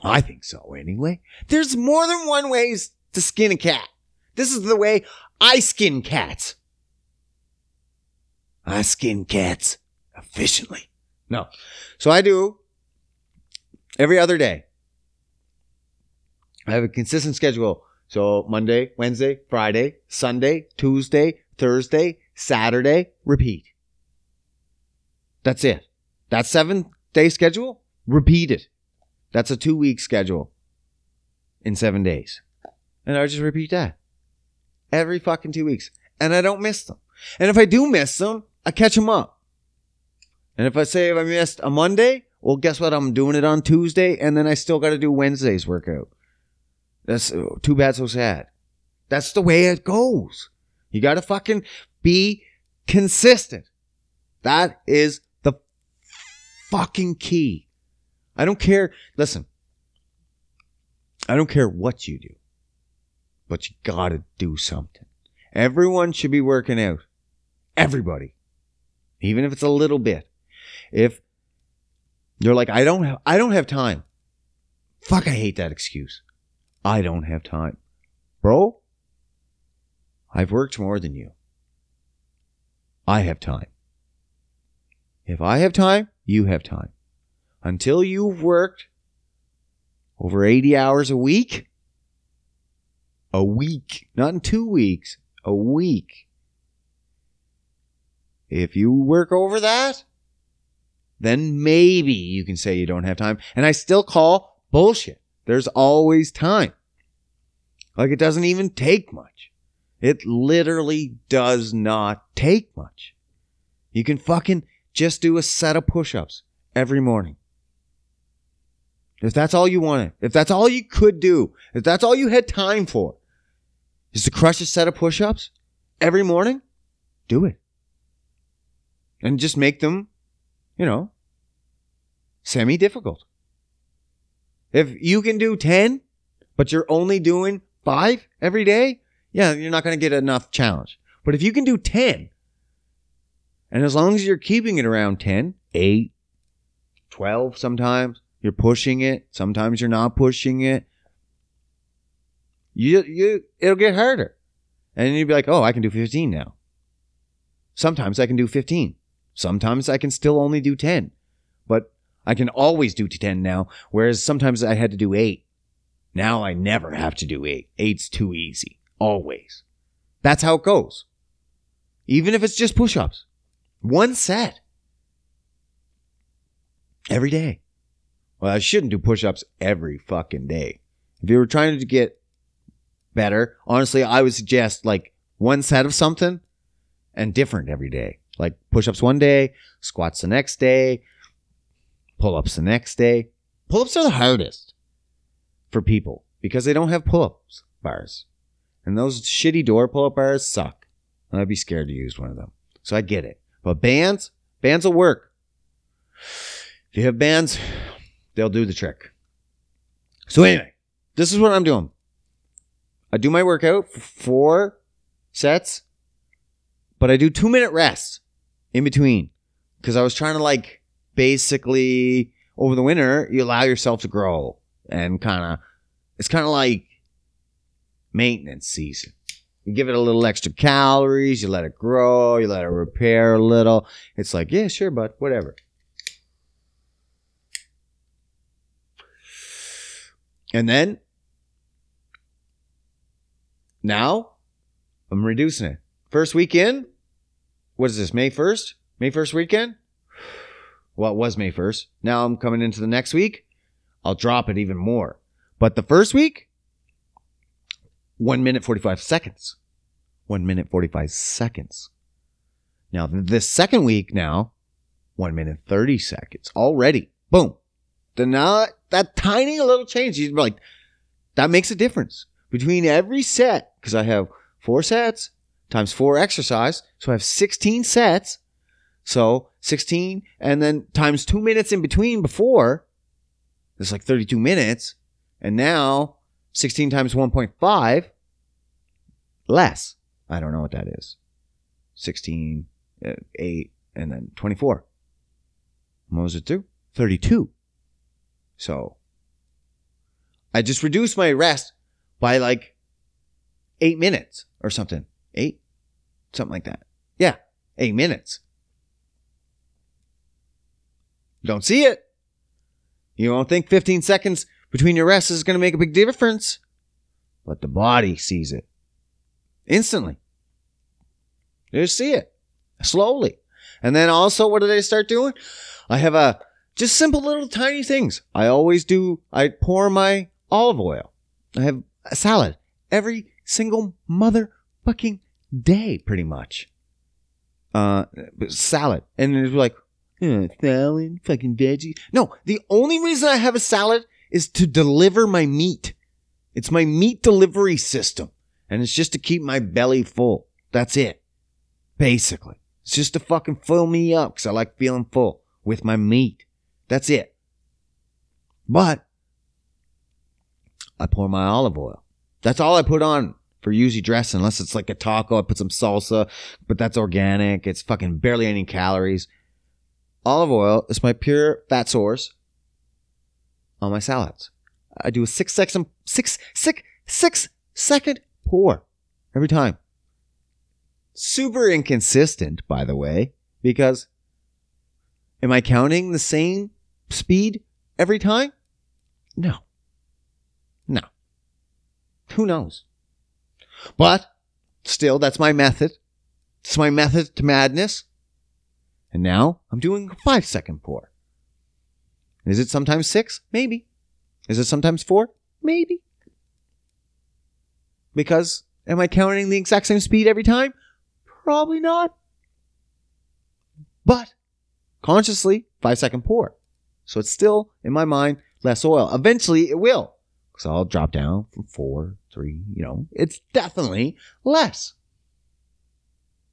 I think so anyway. There's more than one ways to skin a cat. This is the way I skin cats. I skin cats efficiently. No. So I do every other day. I have a consistent schedule. So Monday, Wednesday, Friday, Sunday, Tuesday, Thursday, Saturday, repeat. That's it. That seven day schedule, repeat it. That's a two week schedule in seven days. And I just repeat that every fucking two weeks. And I don't miss them. And if I do miss them, I catch them up. And if I say if I missed a Monday, well, guess what? I'm doing it on Tuesday, and then I still got to do Wednesday's workout. That's too bad, so sad. That's the way it goes. You got to fucking be consistent. That is the fucking key. I don't care. Listen, I don't care what you do, but you got to do something. Everyone should be working out. Everybody. Even if it's a little bit. If you're like, I don't have, I don't have time. Fuck, I hate that excuse. I don't have time. Bro, I've worked more than you. I have time. If I have time, you have time. Until you've worked over 80 hours a week, a week, not in two weeks, a week. If you work over that, then maybe you can say you don't have time. And I still call bullshit. There's always time. Like it doesn't even take much. It literally does not take much. You can fucking just do a set of push ups every morning. If that's all you wanted, if that's all you could do, if that's all you had time for, is to crush a set of push ups every morning, do it. And just make them, you know, semi difficult. If you can do 10, but you're only doing five every day, yeah, you're not going to get enough challenge. But if you can do 10, and as long as you're keeping it around 10, 8, 12 sometimes, you're pushing it, sometimes you're not pushing it, you, you, it'll get harder. And you'd be like, oh, I can do 15 now. Sometimes I can do 15. Sometimes I can still only do 10. But I can always do 10 now, whereas sometimes I had to do 8. Now I never have to do 8. 8's too easy. Always. That's how it goes. Even if it's just push ups. One set. Every day. Well, I shouldn't do push ups every fucking day. If you were trying to get better, honestly, I would suggest like one set of something and different every day. Like push ups one day, squats the next day, pull ups the next day. Pull ups are the hardest for people because they don't have pull ups bars. And those shitty door pull up bars suck. And I'd be scared to use one of them. So I get it. But bands, bands will work. If you have bands, they'll do the trick. So anyway, this is what I'm doing. I do my workout for four sets, but I do two minute rests in between because I was trying to like basically over the winter, you allow yourself to grow and kind of, it's kind of like maintenance season. You give it a little extra calories, you let it grow, you let it repair a little. It's like, yeah, sure, bud, whatever. And then now I'm reducing it. First weekend, what is this, May 1st? May 1st weekend? Well, it was May 1st. Now I'm coming into the next week. I'll drop it even more. But the first week, one minute 45 seconds. One minute 45 seconds. Now, the second week now, one minute 30 seconds already. Boom. Then now that tiny little change, you'd be like, that makes a difference between every set. Cause I have four sets times four exercise. So I have 16 sets. So 16 and then times two minutes in between before. It's like 32 minutes. And now 16 times 1.5 less. I don't know what that is. 16, uh, 8, and then 24. What was it to? 32. So I just reduced my rest by like eight minutes or something. Eight? Something like that. Yeah, eight minutes. Don't see it. You don't think 15 seconds between your rests is going to make a big difference, but the body sees it instantly. You see it slowly. And then also, what do they start doing? I have a just simple little tiny things. I always do. I pour my olive oil. I have a salad every single motherfucking day, pretty much. Uh, salad, and it's like uh, salad, fucking veggie. No, the only reason I have a salad is to deliver my meat. It's my meat delivery system, and it's just to keep my belly full. That's it, basically. It's just to fucking fill me up because I like feeling full with my meat. That's it. But I pour my olive oil. That's all I put on for usually dress, unless it's like a taco. I put some salsa, but that's organic. It's fucking barely any calories. Olive oil is my pure fat source on my salads. I do a six second, six, six, six second pour every time. Super inconsistent, by the way, because am I counting the same speed every time? No. No. Who knows? But still, that's my method. It's my method to madness. And now I'm doing a five second pour. Is it sometimes six? Maybe. Is it sometimes four? Maybe. Because am I counting the exact same speed every time? Probably not. But consciously, five second pour. So it's still, in my mind, less oil. Eventually it will. So I'll drop down from four, three, you know, it's definitely less.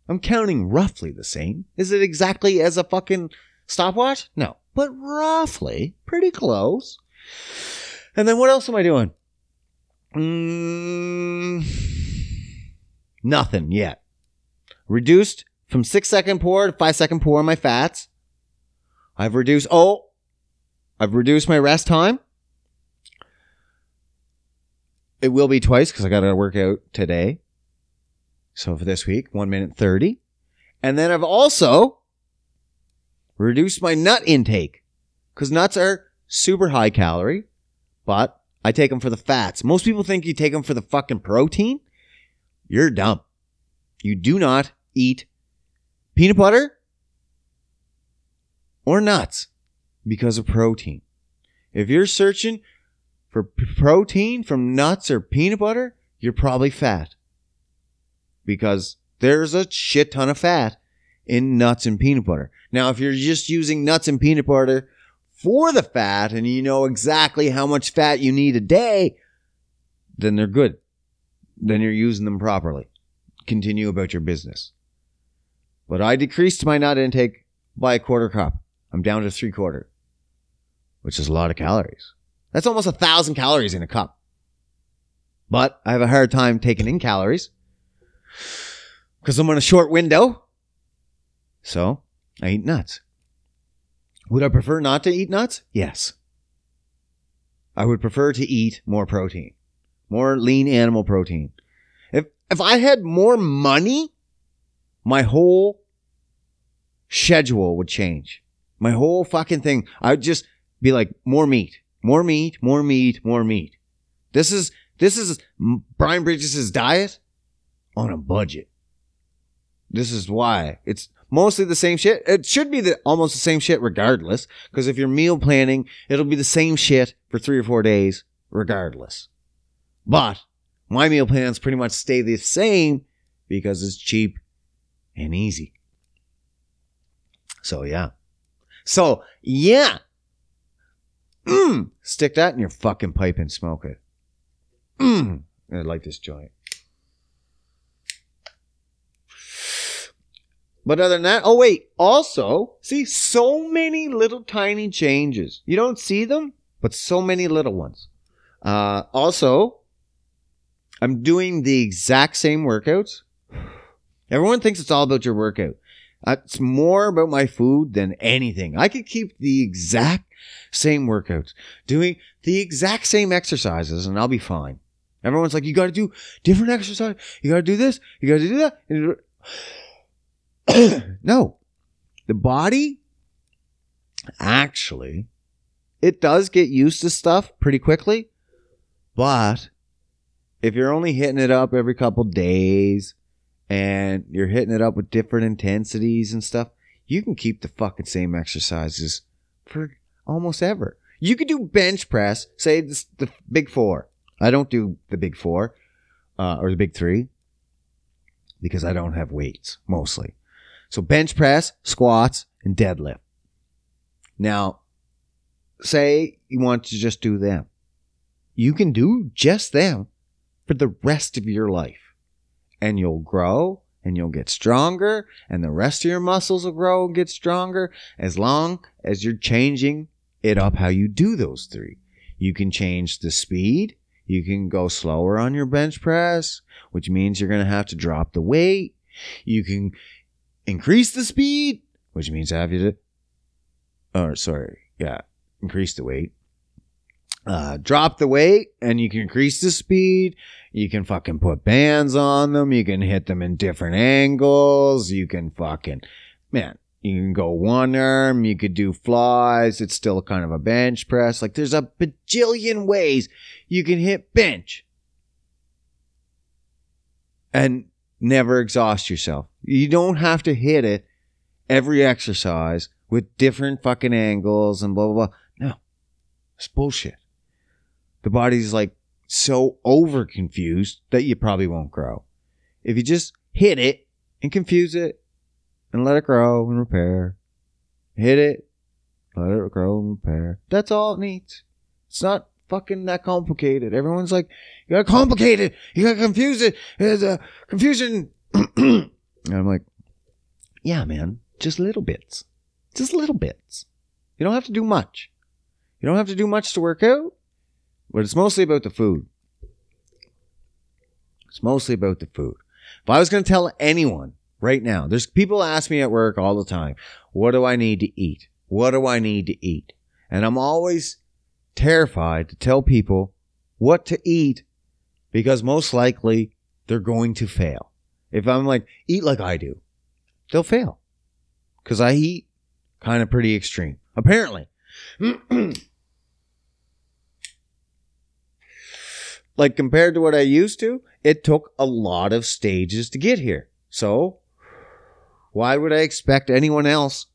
I'm counting roughly the same. Is it exactly as a fucking stopwatch? No, but roughly, pretty close. And then what else am I doing? Mm, nothing yet. Reduced from six second pour to five second pour on my fats. I've reduced, oh, I've reduced my rest time. It will be twice because I got to work out today. So for this week, one minute 30. And then I've also reduced my nut intake because nuts are super high calorie, but I take them for the fats. Most people think you take them for the fucking protein. You're dumb. You do not eat peanut butter or nuts because of protein. If you're searching for p- protein from nuts or peanut butter, you're probably fat. Because there's a shit ton of fat in nuts and peanut butter. Now, if you're just using nuts and peanut butter for the fat and you know exactly how much fat you need a day, then they're good. Then you're using them properly. Continue about your business. But I decreased my nut intake by a quarter cup. I'm down to three quarter, which is a lot of calories. That's almost a thousand calories in a cup. But I have a hard time taking in calories because I'm on a short window. So I eat nuts. Would I prefer not to eat nuts? Yes. I would prefer to eat more protein, more lean animal protein. If if I had more money, my whole schedule would change. My whole fucking thing. I'd just be like more meat, more meat, more meat, more meat. This is this is Brian Bridges' diet on a budget. This is why it's mostly the same shit. It should be the almost the same shit regardless. Because if you're meal planning, it'll be the same shit for three or four days regardless. But my meal plans pretty much stay the same because it's cheap and easy. So yeah. So yeah. Mm, stick that in your fucking pipe and smoke it. Mm, I like this joint. But other than that, oh wait, also, see, so many little tiny changes. You don't see them, but so many little ones. Uh, also, I'm doing the exact same workouts. Everyone thinks it's all about your workout. Uh, it's more about my food than anything. I could keep the exact same workouts, doing the exact same exercises, and I'll be fine. Everyone's like, you got to do different exercise. You got to do this. You got to do that. no, the body actually, it does get used to stuff pretty quickly. But if you're only hitting it up every couple days and you're hitting it up with different intensities and stuff, you can keep the fucking same exercises for almost ever. You could do bench press, say the big four. I don't do the big four uh, or the big three because I don't have weights mostly. So bench press, squats, and deadlift. Now, say you want to just do them. You can do just them for the rest of your life. And you'll grow and you'll get stronger and the rest of your muscles will grow and get stronger as long as you're changing it up how you do those three. You can change the speed. You can go slower on your bench press, which means you're going to have to drop the weight. You can increase the speed, which means have you to, or sorry, yeah, increase the weight. Uh, drop the weight and you can increase the speed. You can fucking put bands on them. You can hit them in different angles. You can fucking, man, you can go one arm. You could do flies. It's still kind of a bench press. Like there's a bajillion ways you can hit bench and never exhaust yourself. You don't have to hit it every exercise with different fucking angles and blah, blah, blah. No, it's bullshit. The body's like so over confused that you probably won't grow. If you just hit it and confuse it and let it grow and repair, hit it, let it grow and repair. That's all it needs. It's not fucking that complicated. Everyone's like, you gotta complicate it. You gotta confuse it. There's a confusion. and I'm like, yeah, man, just little bits. Just little bits. You don't have to do much. You don't have to do much to work out, but it's mostly about the food. It's mostly about the food. If I was going to tell anyone right now, there's people ask me at work all the time, what do I need to eat? What do I need to eat? And I'm always terrified to tell people what to eat because most likely they're going to fail. If I'm like, eat like I do, they'll fail because I eat kind of pretty extreme. Apparently. like compared to what I used to, it took a lot of stages to get here. So, why would I expect anyone else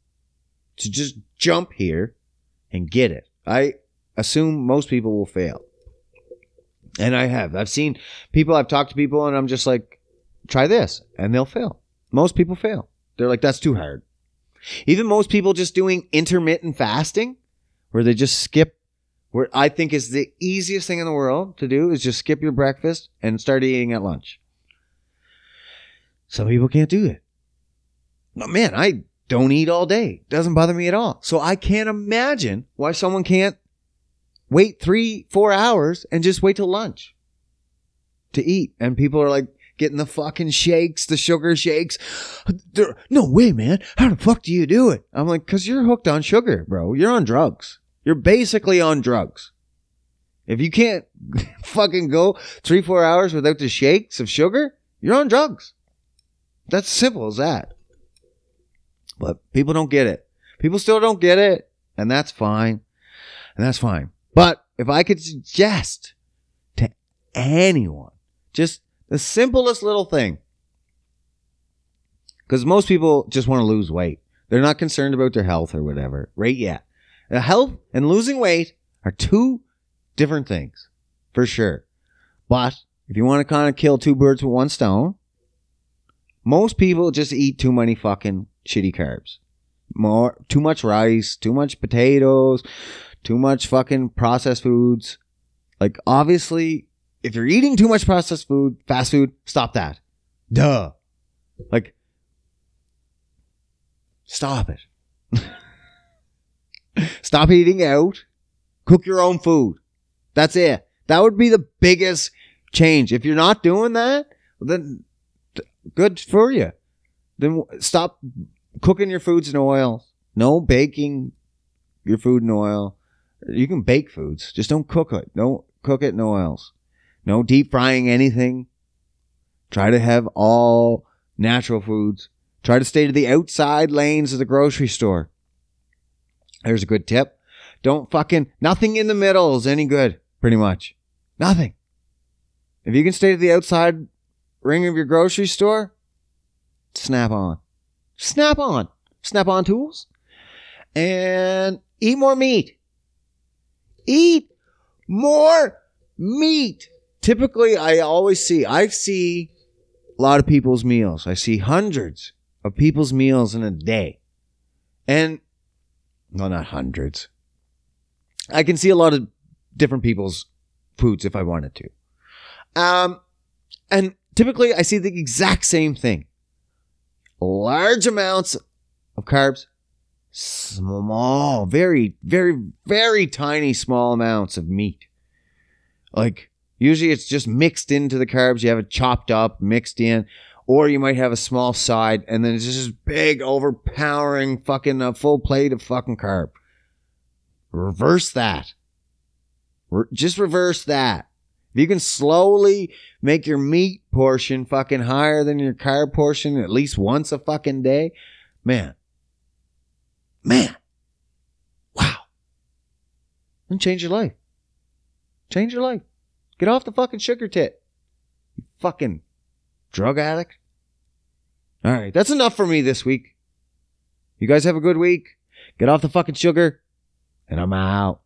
to just jump here and get it? I assume most people will fail. And I have. I've seen people, I've talked to people, and I'm just like, try this, and they'll fail. Most people fail. They're like, that's too hard. Even most people just doing intermittent fasting, where they just skip, where I think is the easiest thing in the world to do is just skip your breakfast and start eating at lunch. Some people can't do it. Man, I don't eat all day. Doesn't bother me at all. So I can't imagine why someone can't wait three, four hours and just wait till lunch to eat. And people are like, getting the fucking shakes, the sugar shakes. They're, no way, man. How the fuck do you do it? I'm like, cause you're hooked on sugar, bro. You're on drugs. You're basically on drugs. If you can't fucking go three, four hours without the shakes of sugar, you're on drugs. That's simple as that. But people don't get it. People still don't get it, and that's fine. And that's fine. But if I could suggest to anyone, just the simplest little thing. Because most people just want to lose weight. They're not concerned about their health or whatever, right yet. The health and losing weight are two different things, for sure. But if you want to kind of kill two birds with one stone, most people just eat too many fucking shitty carbs. More, too much rice, too much potatoes, too much fucking processed foods. Like, obviously, if you're eating too much processed food, fast food, stop that. Duh. Like, stop it. stop eating out. Cook your own food. That's it. That would be the biggest change. If you're not doing that, then good for you. Then stop cooking your foods in oil. No baking your food in oil. You can bake foods, just don't cook it. Don't cook it in oils. No deep frying anything. Try to have all natural foods. Try to stay to the outside lanes of the grocery store. There's a good tip. Don't fucking, nothing in the middle is any good, pretty much. Nothing. If you can stay to the outside ring of your grocery store, snap on. Snap on. Snap on tools. And eat more meat. Eat more meat. Typically, I always see, I see a lot of people's meals. I see hundreds of people's meals in a day. And, no, not hundreds. I can see a lot of different people's foods if I wanted to. Um, and typically I see the exact same thing. Large amounts of carbs, small, very, very, very tiny small amounts of meat. Like usually it's just mixed into the carbs. You have it chopped up, mixed in, or you might have a small side and then it's just this big, overpowering fucking a full plate of fucking carb. Reverse that. Re- just reverse that. If you can slowly make your meat portion fucking higher than your carb portion at least once a fucking day, man, man, wow. And change your life. Change your life. Get off the fucking sugar tit. You fucking drug addict. All right, that's enough for me this week. You guys have a good week. Get off the fucking sugar, and I'm out.